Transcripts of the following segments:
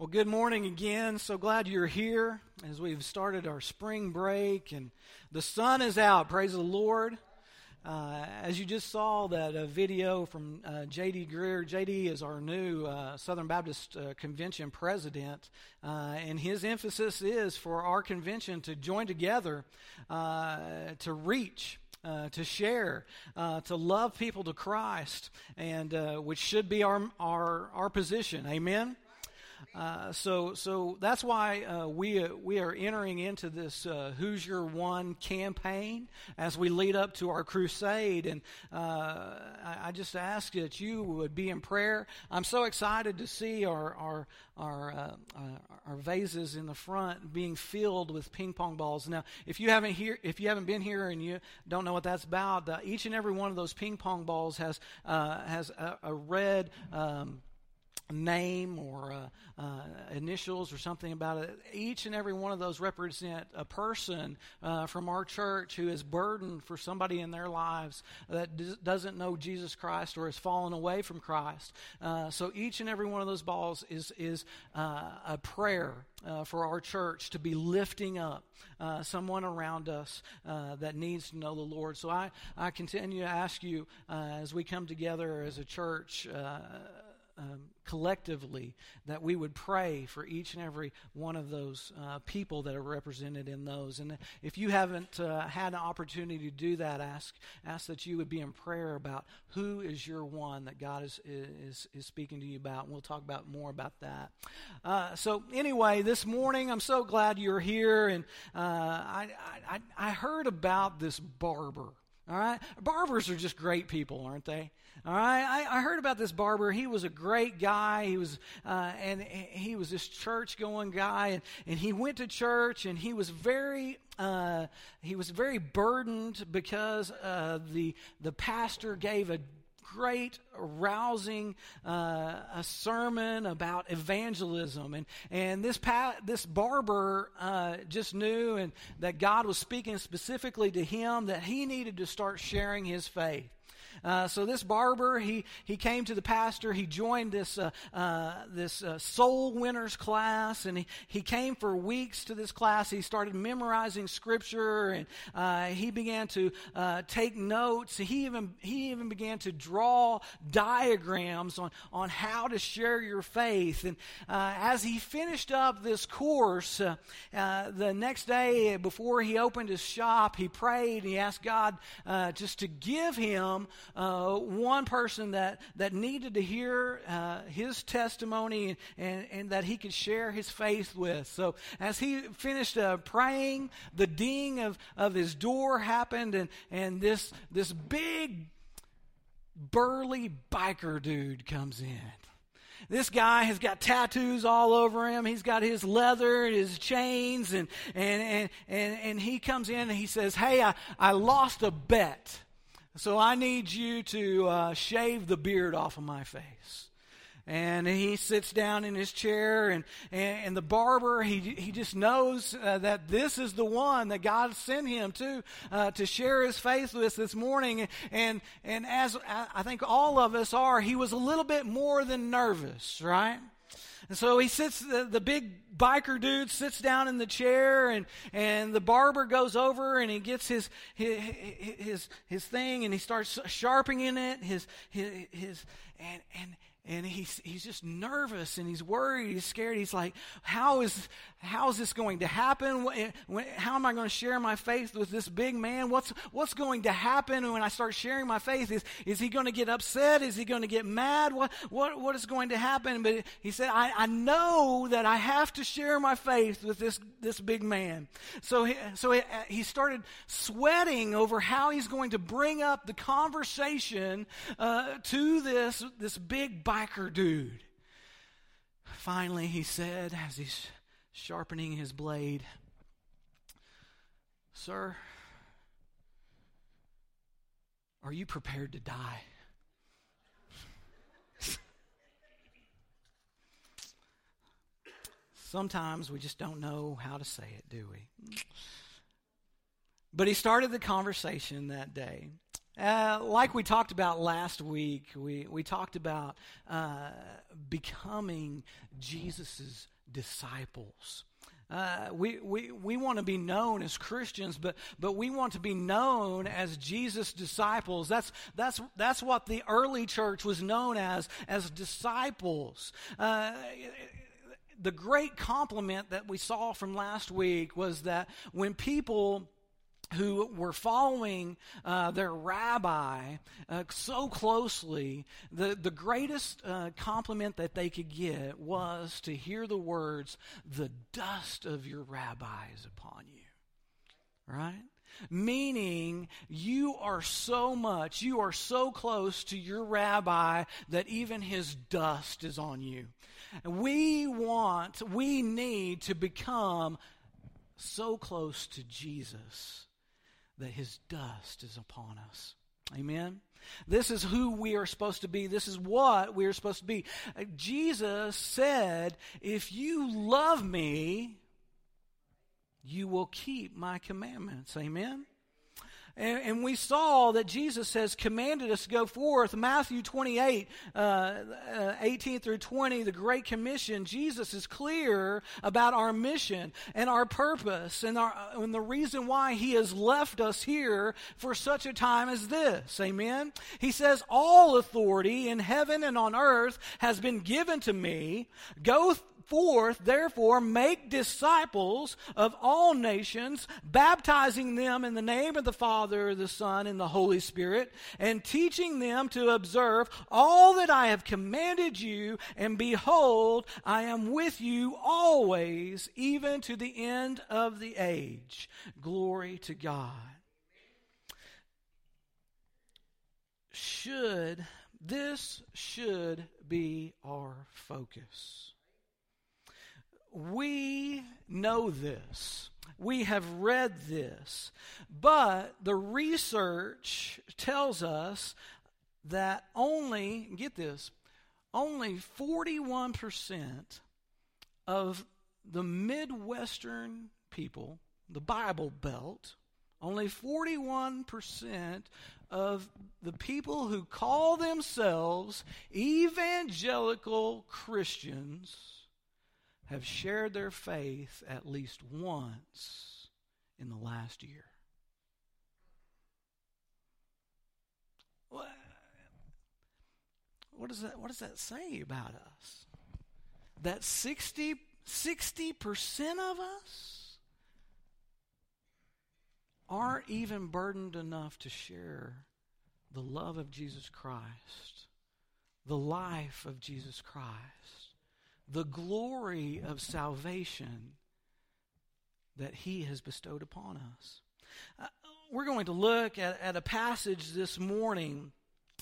Well, good morning again. So glad you're here as we've started our spring break and the sun is out. Praise the Lord. Uh, as you just saw that uh, video from uh, J.D. Greear, J.D. is our new uh, Southern Baptist uh, Convention president, uh, and his emphasis is for our convention to join together to reach. to share, to love people to Christ, and which should be our our our position. Amen. Uh, so, so that's why uh, we uh, we are entering into this uh, "Who's Your One" campaign as we lead up to our crusade, and uh, I, I, just ask that you would be in prayer. I'm so excited to see our our our our vases in the front being filled with ping pong balls. Now, if you haven't here, if you haven't been here and you don't know what that's about, each and every one of those ping pong balls has has a, a red. Um, name or uh, uh, initials or something about it. Each and every one of those represent a person uh, from our church who is burdened for somebody in their lives that d- doesn't know Jesus Christ or has fallen away from Christ. Uh, so each and every one of those balls is is uh, a prayer uh, for our church to be lifting up someone around us that needs to know the Lord. So I I continue to ask you as we come together as a church um, collectively that we would pray for each and every one of those uh, people that are represented in those. And if you haven't uh, had an opportunity to do that, ask ask that you would be in prayer about who is your one that God is is is speaking to you about. And we'll talk about more about that. Uh, so anyway, this morning I'm so glad you're here, and uh, I, I I heard about this barber. All right, barbers are just great people, aren't they? All right, I, I, heard about this barber. He was a great guy. He was, uh, and he was this church-going guy, and, and he went to church, and he was very, uh, he was very burdened because uh, the the pastor gave a great, rousing uh, a sermon about evangelism, and and this pa- this barber uh, just knew and that God was speaking specifically to him that he needed to start sharing his faith. Uh, so this barber, he, he came to the pastor. He joined this, uh, uh, this uh, soul winners class, and he, he came for weeks to this class. He started memorizing scripture, and uh, he began to take notes. He even, he even began to draw diagrams on, on how to share your faith. And as he finished up this course, the next day before he opened his shop, he prayed. And he asked God just to give him uh, one person that, that needed to hear uh, his testimony and, and that he could share his faith with. So as he finished uh, praying, the ding of, of his door happened, and, and this, this big, burly biker dude comes in this guy has got tattoos all over him. He's got his leather, and his chains, and and and and, and he comes in and he says, "Hey, I, I lost a bet." So I need you to uh, shave the beard off of my face. And he sits down in his chair, and, and, and the barber, he, he just knows uh, that this is the one that God sent him to, uh, to share his faith with this morning. And, and as I think all of us are, he was a little bit more than nervous, right? And so he sits, the, the big biker dude sits down in the chair, and, and the barber goes over and he gets his, his, his, his thing and he starts sharpening it, his, his, his and, and, and he's he's just nervous and he's worried he's scared. He's like how is how is this going to happen? How am i going to share my faith with this big man? What's what's going to happen when i start sharing my faith? Is is he going to get upset? Is he going to get mad? What what what is going to happen? But he said i, I know that i have to share my faith with this this big man. So he, so he, he started sweating over how he's going to bring up the conversation uh, to this this big biker dude. Finally, he said, as he's sharpening his blade, Sir, are you prepared to die? Sometimes we just don't know how to say it, do we? But he started the conversation that day Uh, like we talked about last week, we, we talked about uh, becoming Jesus' disciples. Uh, we we, we want to be known as Christians, but, but we want to be known as Jesus' disciples. That's, that's, that's what the early church was known as, as disciples. Uh, the great compliment that we saw from last week was that when people who were following uh, their rabbi uh, so closely, the, the greatest uh, compliment that they could get was to hear the words, The dust of your rabbi is upon you. Right? Meaning, you are so much, you are so close to your rabbi that even his dust is on you. We want, we need to become so close to Jesus that his dust is upon us. Amen. This is who we are supposed to be. This is what we are supposed to be. Uh, Jesus said, If you love me, you will keep my commandments. Amen. And, and, we saw that Jesus has commanded us to go forth. Matthew 28, uh, uh, 18 through 20, the Great Commission, Jesus is clear about our mission and our purpose and, our, and the reason why he has left us here for such a time as this. Amen? He says, All authority in heaven and on earth has been given to me. Go forth, therefore, make disciples of all nations, baptizing them in the name of the Father, the Son, and the Holy Spirit, and teaching them to observe all that I have commanded you. And behold, I am with you always, even to the end of the age. Glory to God. Should, this should be our focus we know this. We have read this. But the research tells us that only, get this, only 41% of the Midwestern people, the Bible Belt, only 41% of the people who call themselves evangelical Christians have shared their faith at least once in the last year. What, does that, what does that say about us? That 60, 60% of us aren't even burdened enough to share the love of Jesus Christ, the life of Jesus Christ the glory of salvation that He has bestowed upon us. Uh, we're going to look at, at a passage this morning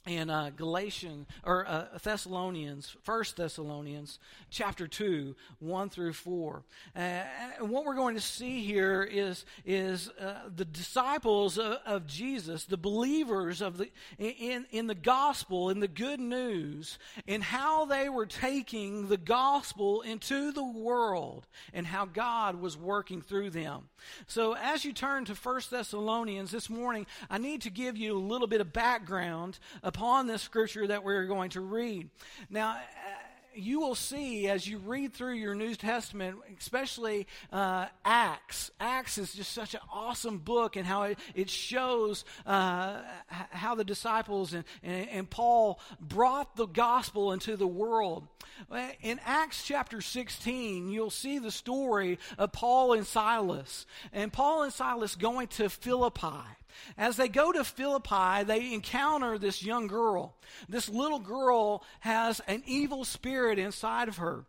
in uh, Galatians or uh, Thessalonians, First Thessalonians, chapter two, one through four. Uh, and what we're going to see here is is uh, the disciples of, of, Jesus, the believers of the in in the gospel, in the good news, and how they were taking the gospel into the world, and how God was working through them. So, as you turn to First Thessalonians this morning, I need to give you a little bit of background upon this scripture that we're going to read. Now, you will see as you read through your New Testament, especially uh, Acts. Acts is just such an awesome book and how it, it shows uh, how the disciples and, and, and, Paul brought the gospel into the world. In Acts chapter 16, you'll see the story of Paul and Silas. And Paul and Silas going to Philippi. As they go to Philippi, they encounter this young girl. This little girl has an evil spirit inside of her.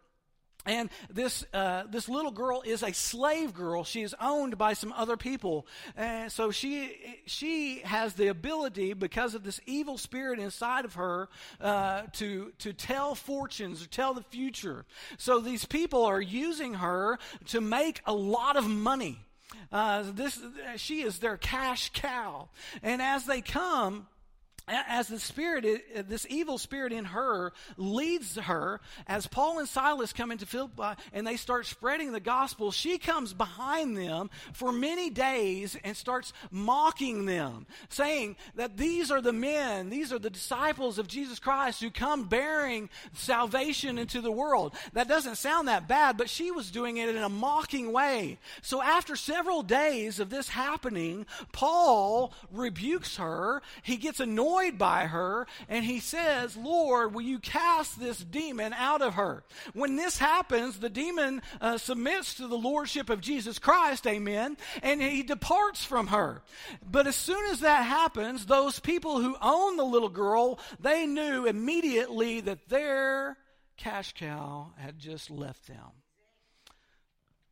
And this, uh, this little girl is a slave girl. She is owned by some other people. And so she, she has the ability, because of this evil spirit inside of her, uh, to, to tell fortunes or tell the future. So these people are using her to make a lot of money. Uh, this, she is their cash cow. And as they come, as the spirit, this evil spirit in her leads her, as Paul and Silas come into Philippi and they start spreading the gospel, she comes behind them for many days and starts mocking them, saying that these are the men, these are the disciples of Jesus Christ who come bearing salvation into the world. That doesn't sound that bad, but she was doing it in a mocking way. So after several days of this happening, Paul rebukes her. He gets annoyed annoyed by her, and he says, Lord, will you cast this demon out of her? When this happens, the demon uh, submits to the lordship of Jesus Christ, amen, and he departs from her. But as soon as that happens, those people who own the little girl, they knew immediately that their cash cow had just left them.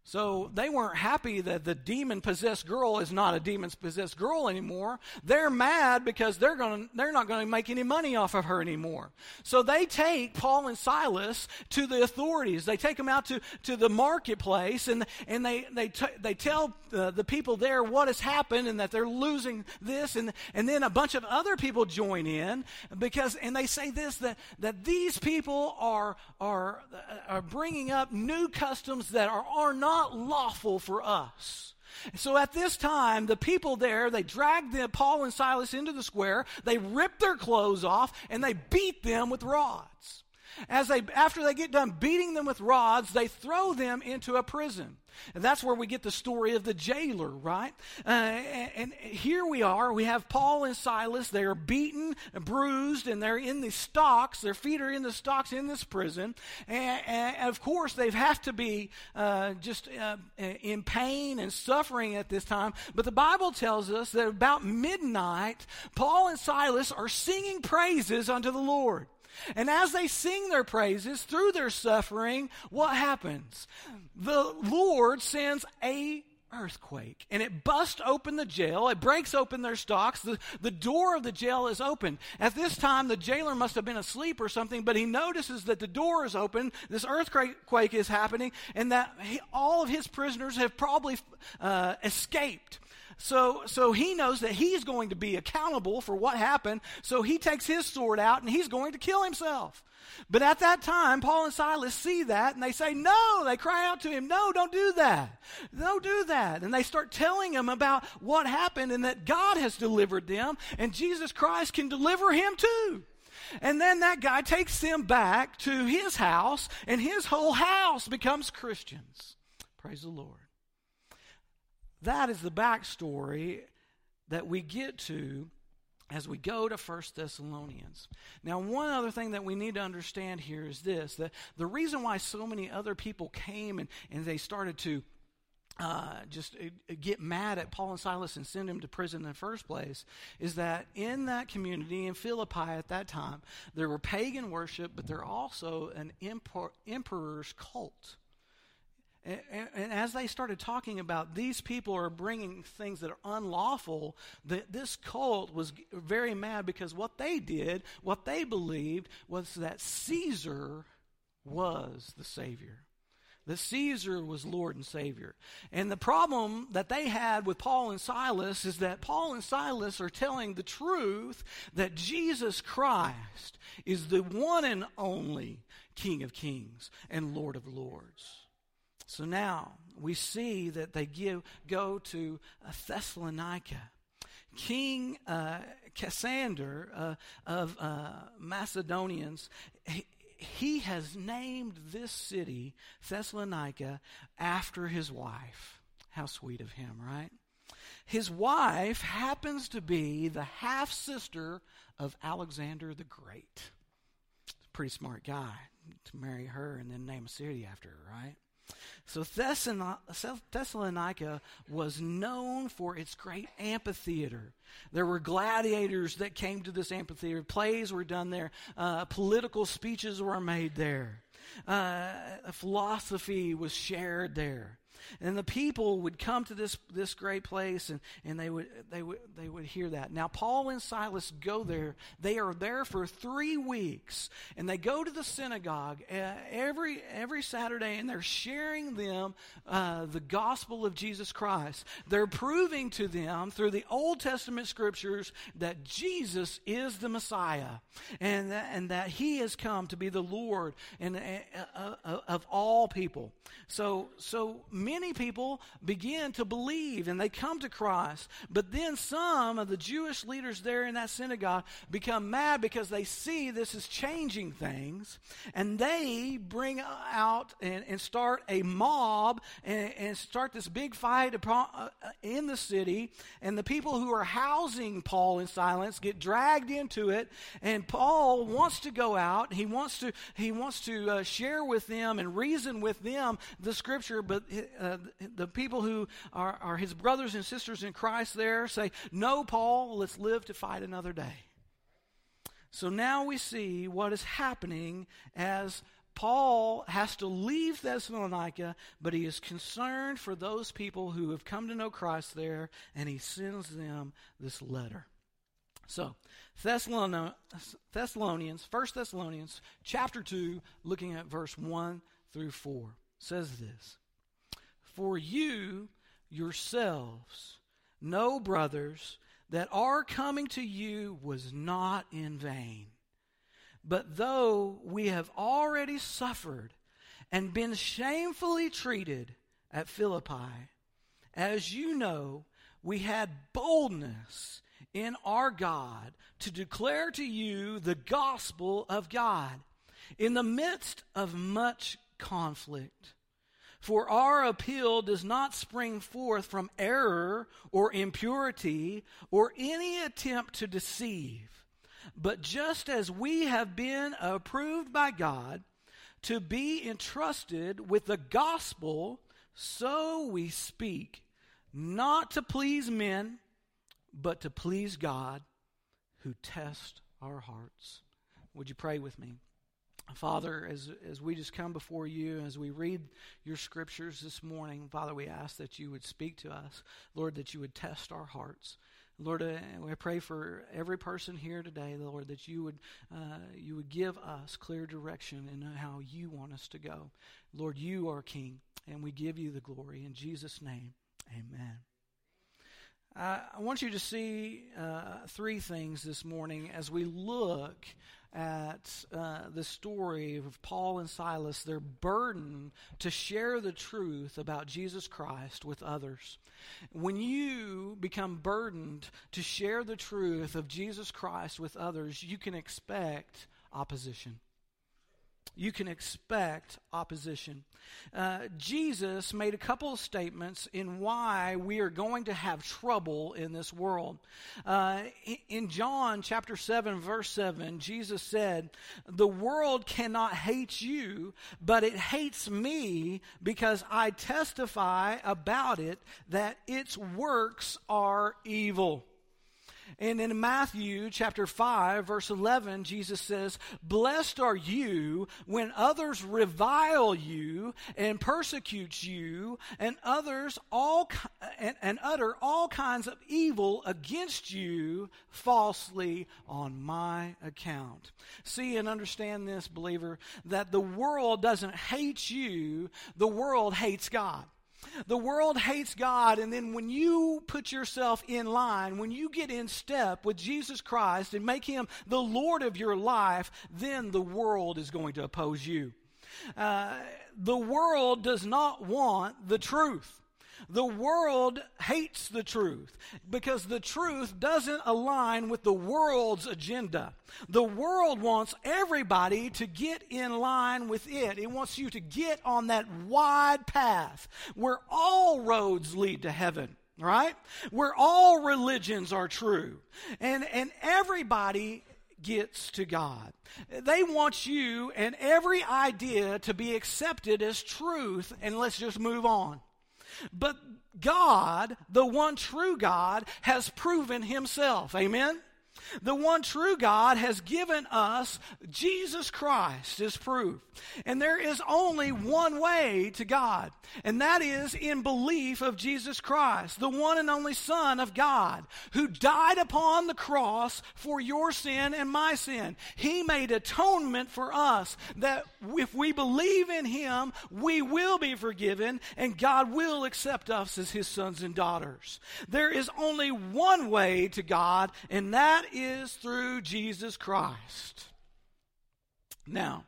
So they weren't happy that the demon possessed girl is not a demon possessed girl anymore. They're mad because they're going they're not going to make any money off of her anymore. So they take Paul and Silas to the authorities. They take them out to, to the marketplace and and they they t- they tell uh, the people there what has happened and that they're losing this and and then a bunch of other people join in because and they say this that that these people are are are bringing up new customs that are are not not lawful for us. So at this time, the people there, they dragged the, Paul and Silas into the square, they ripped their clothes off, and they beat them with rods. As they, after they get done beating them with rods, they throw them into a prison. And that's where we get the story of the jailer, right? Uh, and, and, here we are. We have Paul and Silas. They are beaten, bruised, and they're in the stocks. Their feet are in the stocks in this prison. And, and of course, they have to be uh, just uh, in pain and suffering at this time. But the Bible tells us that about midnight, Paul and Silas are singing praises unto the Lord. And as they sing their praises through their suffering, what happens? The Lord sends a earthquake and it busts open the jail. It breaks open their stocks. The, the door of the jail is open. At this time the jailer must have been asleep or something but he notices that the door is open. This earthquake is happening and that he, all of his prisoners have probably uh, escaped so, so he knows that he's going to be accountable for what happened. So he takes his sword out and he's going to kill himself. But at that time, Paul and Silas see that and they say, No, they cry out to him, No, don't do that. Don't do that. And they start telling him about what happened and that God has delivered them and Jesus Christ can deliver him too. And then that guy takes them back to his house and his whole house becomes Christians. Praise the Lord. That is the backstory that we get to as we go to First Thessalonians. Now, one other thing that we need to understand here is this that the reason why so many other people came and, and they started to uh, just uh, get mad at Paul and Silas and send them to prison in the first place is that in that community in Philippi at that time, there were pagan worship, but there also an emperor's cult. And, and, as they started talking about these people are bringing things that are unlawful, that this cult was very mad because what they did, what they believed, was that Caesar was the Savior. That Caesar was Lord and Savior. And the problem that they had with Paul and Silas is that Paul and Silas are telling the truth that Jesus Christ is the one and only King of Kings and Lord of Lords. So now we see that they give, go to uh, Thessalonica. King uh, Cassander uh, of uh, Macedonians, he, he has named this city, Thessalonica, after his wife. How sweet of him, right? His wife happens to be the half sister of Alexander the Great. Pretty smart guy to marry her and then name a city after her, right? So Thessalonica was known for its great amphitheater. There were gladiators that came to this amphitheater. Plays were done there. Uh, political speeches were made there. Uh, philosophy was shared there. And the people would come to this, this great place and, and they, would, they, would, they would hear that. Now, Paul and Silas go there. They are there for three weeks. And they go to the synagogue uh, every, every Saturday and they're sharing them uh, the gospel of Jesus Christ. They're proving to them through the Old Testament scriptures that Jesus is the Messiah and that, and that he has come to be the Lord and, uh, uh of all people. So, so many people begin to believe and they come to Christ. But then some of the Jewish leaders there in that synagogue become mad because they see this is changing things. And they bring out and, and start a mob and, and, start this big fight uh, in the city. And the people who are housing Paul and Silas get dragged into it. And Paul wants to go out. He wants to, he wants to uh, share with them and reason with them the scripture, but uh, the people who are, are his brothers and sisters in Christ there say, No, Paul, let's live to fight another day. So now we see what is happening as Paul has to leave Thessalonica, but he is concerned for those people who have come to know Christ there, and he sends them this letter. So, Thessalonians, 1 Thessalonians, chapter 2, looking at verse 1 through 4, says this For you yourselves know, brothers, that our coming to you was not in vain. But though we have already suffered and been shamefully treated at Philippi, as you know, we had boldness in our God to declare to you the gospel of God in the midst of much conflict. For our appeal does not spring forth from error or impurity or any attempt to deceive, but just as we have been approved by God to be entrusted with the gospel, so we speak, not to please men, but to please God who tests our hearts. Would you pray with me? Father, as, as we just come before you, as we read your scriptures this morning, Father, we ask that you would speak to us. Lord, that you would test our hearts. Lord, uh, we pray for every person here today, Lord, that you would uh, you would give us clear direction in how you want us to go. Lord, you are King, and we give you the glory in Jesus' name. Amen. I want you to see uh, three things this morning as we look at uh, the story of Paul and Silas, their burden to share the truth about Jesus Christ with others. When you become burdened to share the truth of Jesus Christ with others, you can expect opposition you can expect opposition. Uh, Jesus made a couple of statements in why we are going to have trouble in this world. Uh, in John chapter 7, verse 7, Jesus said, The world cannot hate you, but it hates me because I testify about it that its works are evil. And in Matthew chapter 5, verse 11, Jesus says, Blessed are you when others revile you and persecute you, and others all and, and utter all kinds of evil against you falsely on my account. See and understand this, believer, that the world doesn't hate you, the world hates God. The world hates God, and then when you put yourself in line, when you get in step with Jesus Christ and make him the Lord of your life, then the world is going to oppose you. Uh, the world does not want the truth. The world hates the truth because the truth doesn't align with the world's agenda. The world wants everybody to get in line with it. It wants you to get on that wide path where all roads lead to heaven right? Where all religions are true. And, and everybody gets to God. They want you and every idea to be accepted as truth, and let's just move on. But God, the one true God, has proven himself. Amen? The one true God has given us Jesus Christ as proof. And there is only one way to God, and that is in belief of Jesus Christ, the one and only Son of God, who died upon the cross for your sin and my sin. He made atonement for us that if we believe in Him, we will be forgiven, and God will accept us as His sons and daughters. There is only one way to God, and that is through Jesus Christ. Now,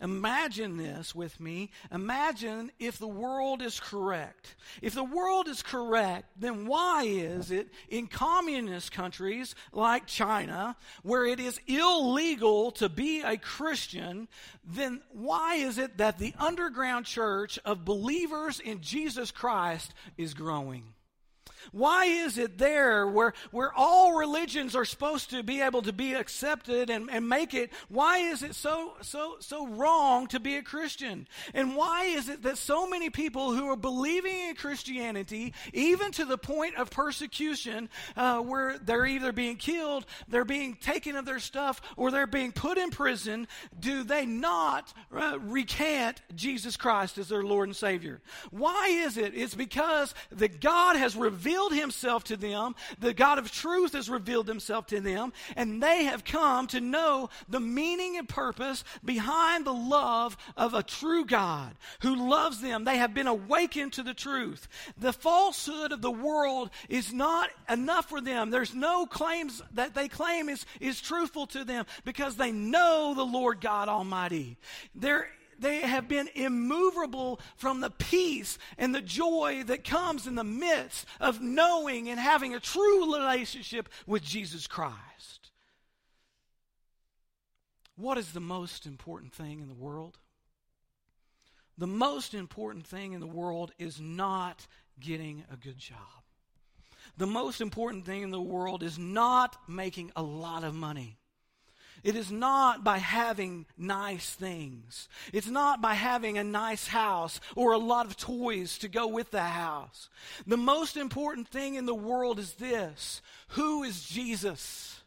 imagine this with me. Imagine if the world is correct. If the world is correct, then why is it in communist countries like China, where it is illegal to be a Christian, then why is it that the underground church of believers in Jesus Christ is growing? Why is it there where, where all religions are supposed to be able to be accepted and, and make it? Why is it so, so, so wrong to be a Christian? And why is it that so many people who are believing in Christianity, even to the point of persecution, uh, where they're either being killed, they're being taken of their stuff, or they're being put in prison, do they not uh, recant Jesus Christ as their Lord and Savior? Why is it? It's because that God has revealed revealed himself to them. The God of truth has revealed himself to them. And they have come to know the meaning and purpose behind the love of a true God who loves them. They have been awakened to the truth. The falsehood of the world is not enough for them. There's no claims that they claim is, is truthful to them because they know the Lord God Almighty. There they have been immovable from the peace and the joy that comes in the midst of knowing and having a true relationship with Jesus Christ. What is the most important thing in the world? The most important thing in the world is not getting a good job. The most important thing in the world is not making a lot of money. It is not by having nice things. It's not by having a nice house or a lot of toys to go with the house. The most important thing in the world is this Who is Jesus?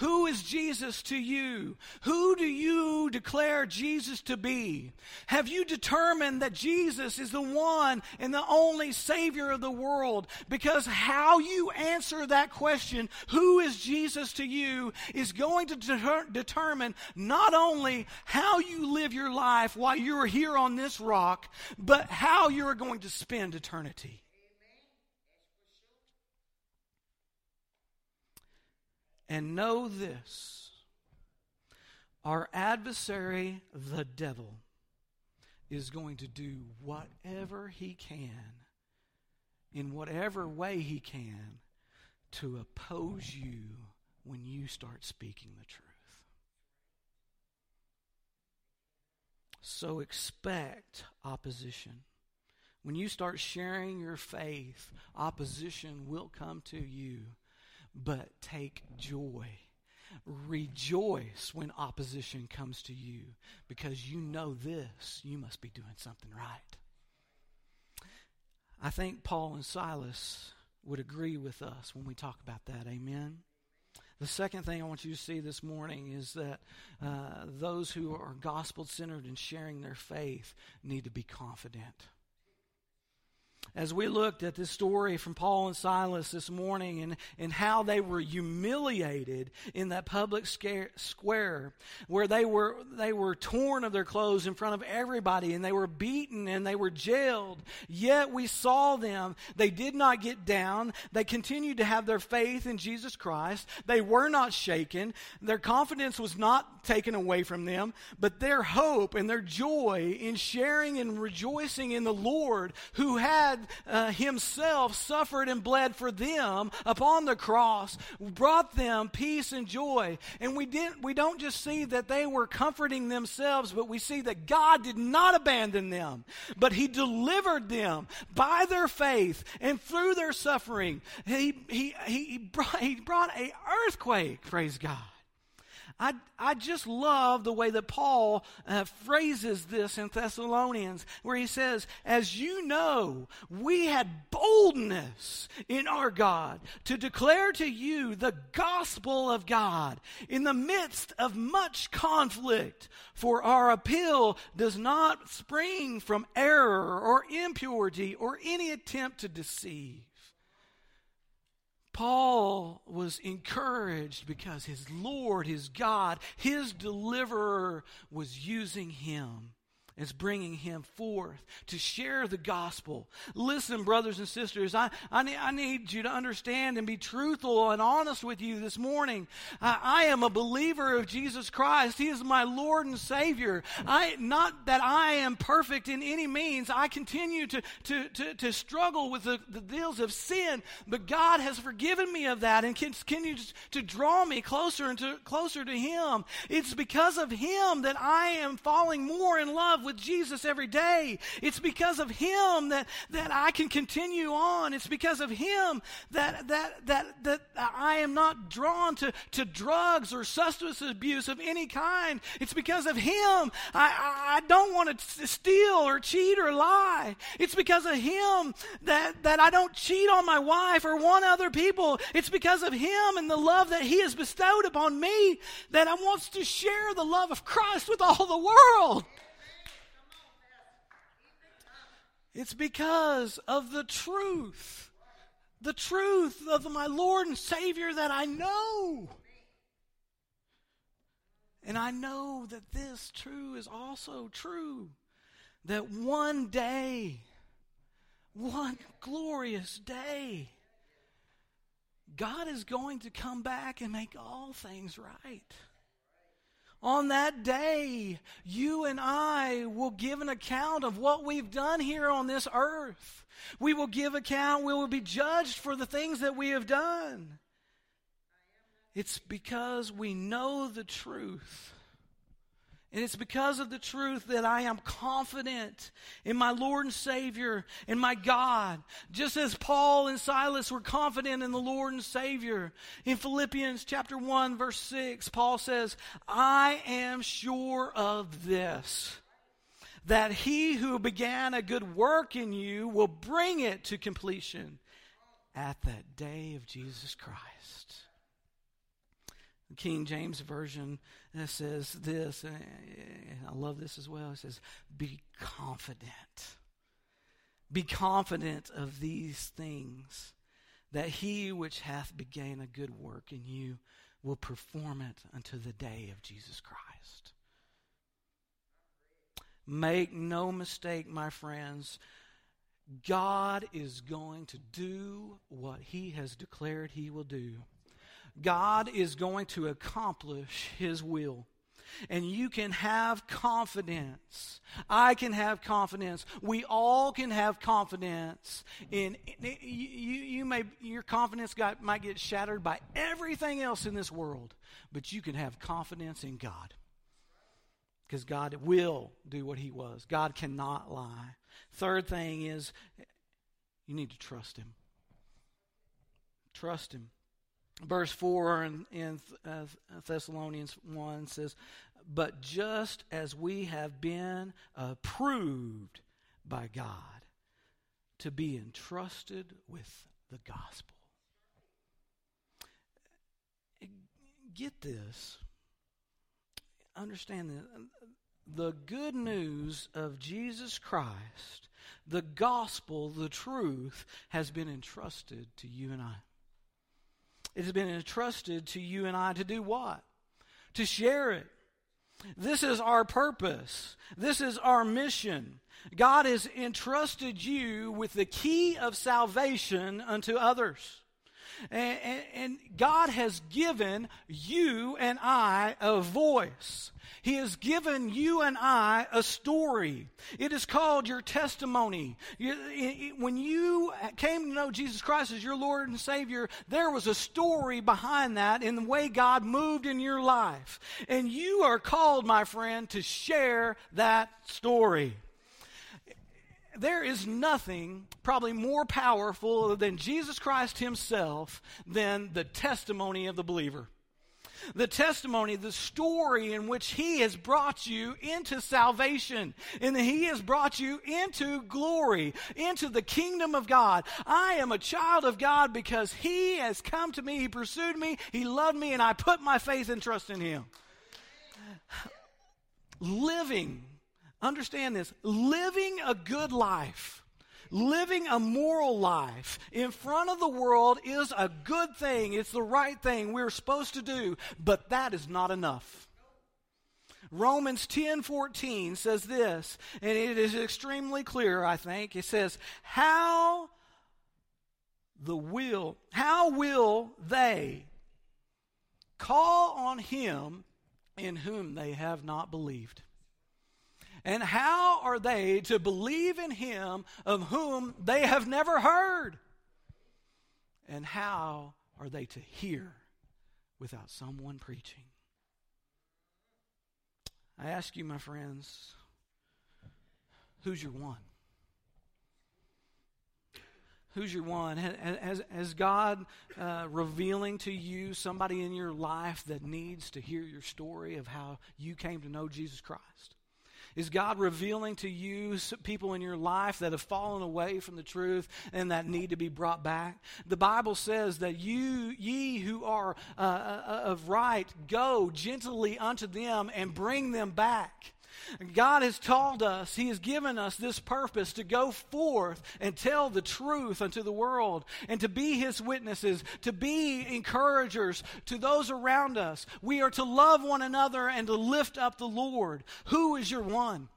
Who is Jesus to you? Who do you declare Jesus to be? Have you determined that Jesus is the one and the only Savior of the world? Because how you answer that question, who is Jesus to you, is going to de- determine not only how you live your life while you're here on this rock, but how you're going to spend eternity. And know this our adversary, the devil, is going to do whatever he can, in whatever way he can, to oppose you when you start speaking the truth. So expect opposition. When you start sharing your faith, opposition will come to you but take joy. Rejoice when opposition comes to you because you know this, you must be doing something right. I think Paul and Silas would agree with us when we talk about that. Amen. The second thing I want you to see this morning is that uh, those who are gospel centered and sharing their faith need to be confident as we looked at this story from Paul and Silas this morning and, and how they were humiliated in that public scare, square where they were, they were torn of their clothes in front of everybody and they were beaten and they were jailed. Yet we saw them. They did not get down. They continued to have their faith in Jesus Christ. They were not shaken. Their confidence was not taken away from them, but their hope and their joy in sharing and rejoicing in the Lord who had uh, himself suffered and bled for them upon the cross, brought them peace and joy. And we didn't we don't just see that they were comforting themselves, but we see that God did not abandon them, but he delivered them by their faith and through their suffering. He he he brought, he brought a earthquake, praise God. I, I just love the way that Paul uh, phrases this in Thessalonians, where he says, As you know, we had boldness in our God to declare to you the gospel of God in the midst of much conflict, for our appeal does not spring from error or impurity or any attempt to deceive. Paul was encouraged because his Lord, his God, his deliverer was using him is bringing him forth to share the gospel. Listen, brothers and sisters, I, I, need, I need you to understand and be truthful and honest with you this morning. I, I am a believer of Jesus Christ. He is my Lord and Savior. I, not that I am perfect in any means. I continue to, to, to, to struggle with the, the deals of sin, but God has forgiven me of that and continues to draw me closer and to, closer to Him. It's because of Him that I am falling more in love with with Jesus every day. It's because of him that, that I can continue on. It's because of him that, that, that, that I am not drawn to, to drugs or substance abuse of any kind. It's because of him I, I don't want to steal or cheat or lie. It's because of him that, that I don't cheat on my wife or want other people. It's because of him and the love that he has bestowed upon me that I wants to share the love of Christ with all the world. It's because of the truth. The truth of my Lord and Savior that I know. And I know that this true is also true. That one day, one glorious day, God is going to come back and make all things right. On that day, you and I will give an account of what we've done here on this earth. We will give account, we will be judged for the things that we have done. It's because we know the truth. And it's because of the truth that I am confident in my Lord and Savior and my God. Just as Paul and Silas were confident in the Lord and Savior. In Philippians chapter 1 verse 6, Paul says, I am sure of this, that he who began a good work in you will bring it to completion at that day of Jesus Christ. The King James Version uh, says this, and I love this as well. It says, Be confident. Be confident of these things, that he which hath begun a good work in you will perform it unto the day of Jesus Christ. Make no mistake, my friends. God is going to do what he has declared he will do. God is going to accomplish His will. And you can have confidence. I can have confidence. We all can have confidence in you, you may your confidence got, might get shattered by everything else in this world, but you can have confidence in God. Because God will do what he was. God cannot lie. Third thing is you need to trust him. Trust him verse 4 in, in uh, Thessalonians 1 says, But just as we have been approved by God to be entrusted with the gospel. Get this. Understand that the good news of Jesus Christ, the gospel, the truth, has been entrusted to you and I. It has been entrusted to you and I to do what? To share it. This is our purpose. This is our mission. God has entrusted you with the key of salvation unto others. And, and, and, God has given you and I a voice. He has given you and I a story. It is called your testimony. You, it, when you came to know Jesus Christ as your Lord and Savior, there was a story behind that in the way God moved in your life. And you are called, my friend, to share that story there is nothing probably more powerful than Jesus Christ Himself than the testimony of the believer. the testimony, the story in which He has brought you into salvation and He has brought you into glory, into the kingdom of God. I am a child of God because He has come to me, He pursued me, He loved me, and I put my faith and trust in Him. Living, understand this, living a good life living a moral life in front of the world is a good thing. It's the right thing we're supposed to do, but that is not enough. Romans 10:14 says this, and it is extremely clear, I think. It says, "How the will, how will they call on him in whom they have not believed?" And how are they to believe in him of whom they have never heard? And how are they to hear without someone preaching? I ask you, my friends, who's your one? Who's your one? Has, has God uh, revealing to you somebody in your life that needs to hear your story of how you came to know Jesus Christ? Is God revealing to you people in your life that have fallen away from the truth and that need to be brought back? The Bible says that you, ye who are uh, uh, uh of right, go gently unto them and bring them back. God has told us, He has given us this purpose to go forth and tell the truth unto the world and to be His witnesses, to be encouragers to those around us. We are to love one another and to lift up the Lord. Who is your one?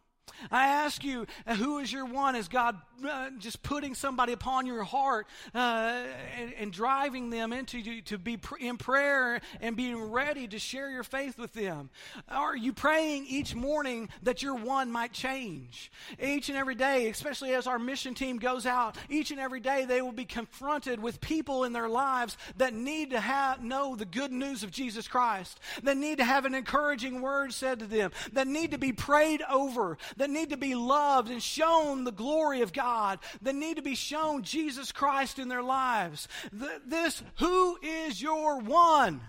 I ask you, who is your one? Is God uh, just putting somebody upon your heart uh, and, and, driving them into you to be pr- in prayer and being ready to share your faith with them? Are you praying each morning that your one might change? Each and every day, especially as our mission team goes out, each and every day they will be confronted with people in their lives that need to have, know the good news of Jesus Christ, that need to have an encouraging word said to them, that need to be prayed over, that need to be loved and shown the glory of God, that need to be shown Jesus Christ in their lives. This, who is your one?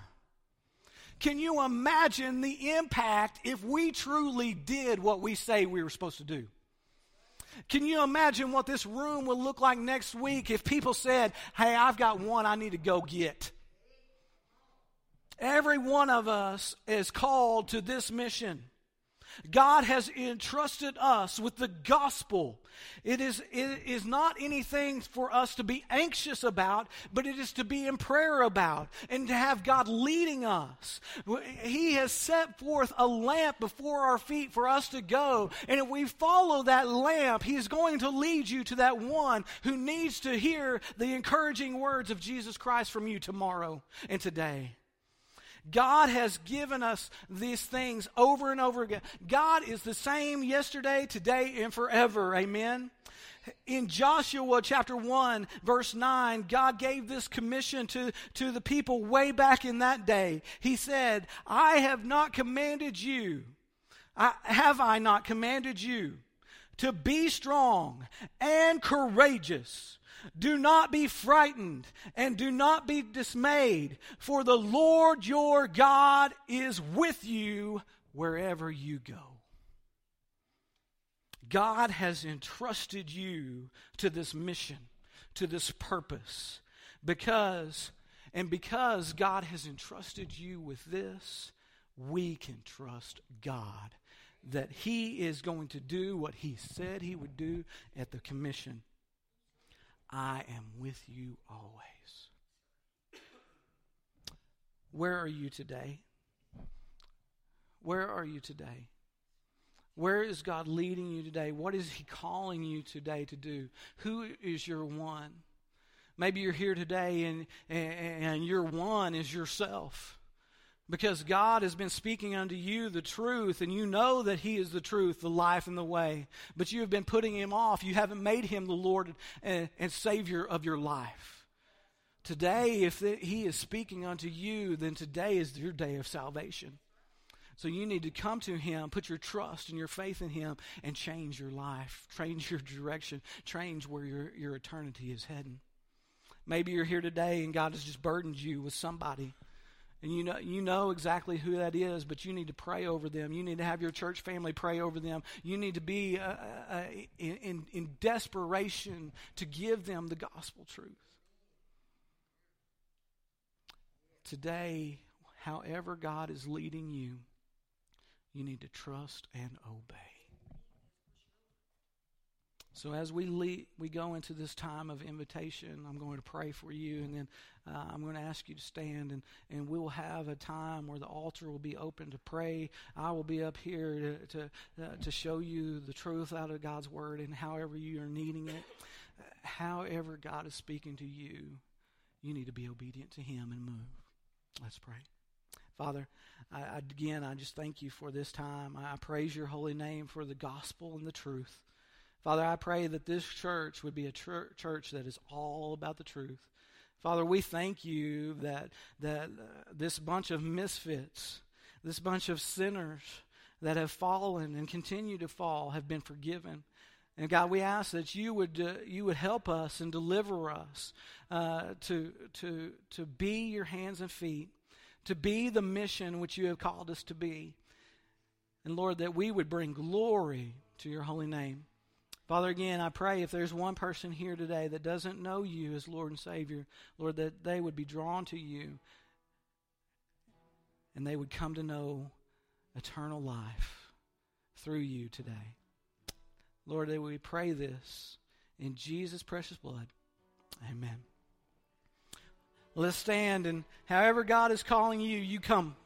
Can you imagine the impact if we truly did what we say we were supposed to do? Can you imagine what this room will look like next week if people said, Hey, I've got one I need to go get? Every one of us is called to this mission. God has entrusted us with the gospel. It is, it is not anything for us to be anxious about, but it is to be in prayer about and to have God leading us. He has set forth a lamp before our feet for us to go. And if we follow that lamp, He is going to lead you to that one who needs to hear the encouraging words of Jesus Christ from you tomorrow and today. God has given us these things over and over again. God is the same yesterday, today, and forever. Amen. In Joshua chapter 1, verse 9, God gave this commission to, to the people way back in that day. He said, I have not commanded you, I, have I not commanded you to be strong and courageous? Do not be frightened and do not be dismayed, for the Lord your God is with you wherever you go. God has entrusted you to this mission, to this purpose, because, and because God has entrusted you with this, we can trust God that He is going to do what He said He would do at the commission. I am with you always. Where are you today? Where are you today? Where is God leading you today? What is He calling you today to do? Who is your one? Maybe you're here today and, and, and your one is yourself. Because God has been speaking unto you the truth, and you know that He is the truth, the life, and the way. But you have been putting Him off. You haven't made Him the Lord and, and Savior of your life. Today, if He is speaking unto you, then today is your day of salvation. So you need to come to Him, put your trust and your faith in Him, and change your life, change your direction, change where your, your eternity is heading. Maybe you're here today and God has just burdened you with somebody and you know you know exactly who that is but you need to pray over them. You need to have your church family pray over them. You need to be uh, uh, in, in desperation to give them the gospel truth. Today however god is leading you you need to trust and obey so as we lead, we go into this time of invitation, I'm going to pray for you, and then uh, I'm going to ask you to stand, and, and we will have a time where the altar will be open to pray. I will be up here to to, uh, to show you the truth out of God's word, and however you are needing it, however God is speaking to you, you need to be obedient to Him and move. Let's pray. Father, I, again, I just thank you for this time. I praise your holy name for the gospel and the truth. Father, I pray that this church would be a church that is all about the truth. Father, we thank you that, that uh, this bunch of misfits, this bunch of sinners that have fallen and continue to fall have been forgiven. And God, we ask that you would uh, you would help us and deliver us uh, to to to be your hands and feet, to be the mission which you have called us to be, and Lord, that we would bring glory to your holy name. Father, again, I pray if there's one person here today that doesn't know you as Lord and Savior, Lord, that they would be drawn to you and they would come to know eternal life through you today. Lord, that we pray this in Jesus' precious blood. Amen. Let's stand and however God is calling you, you come.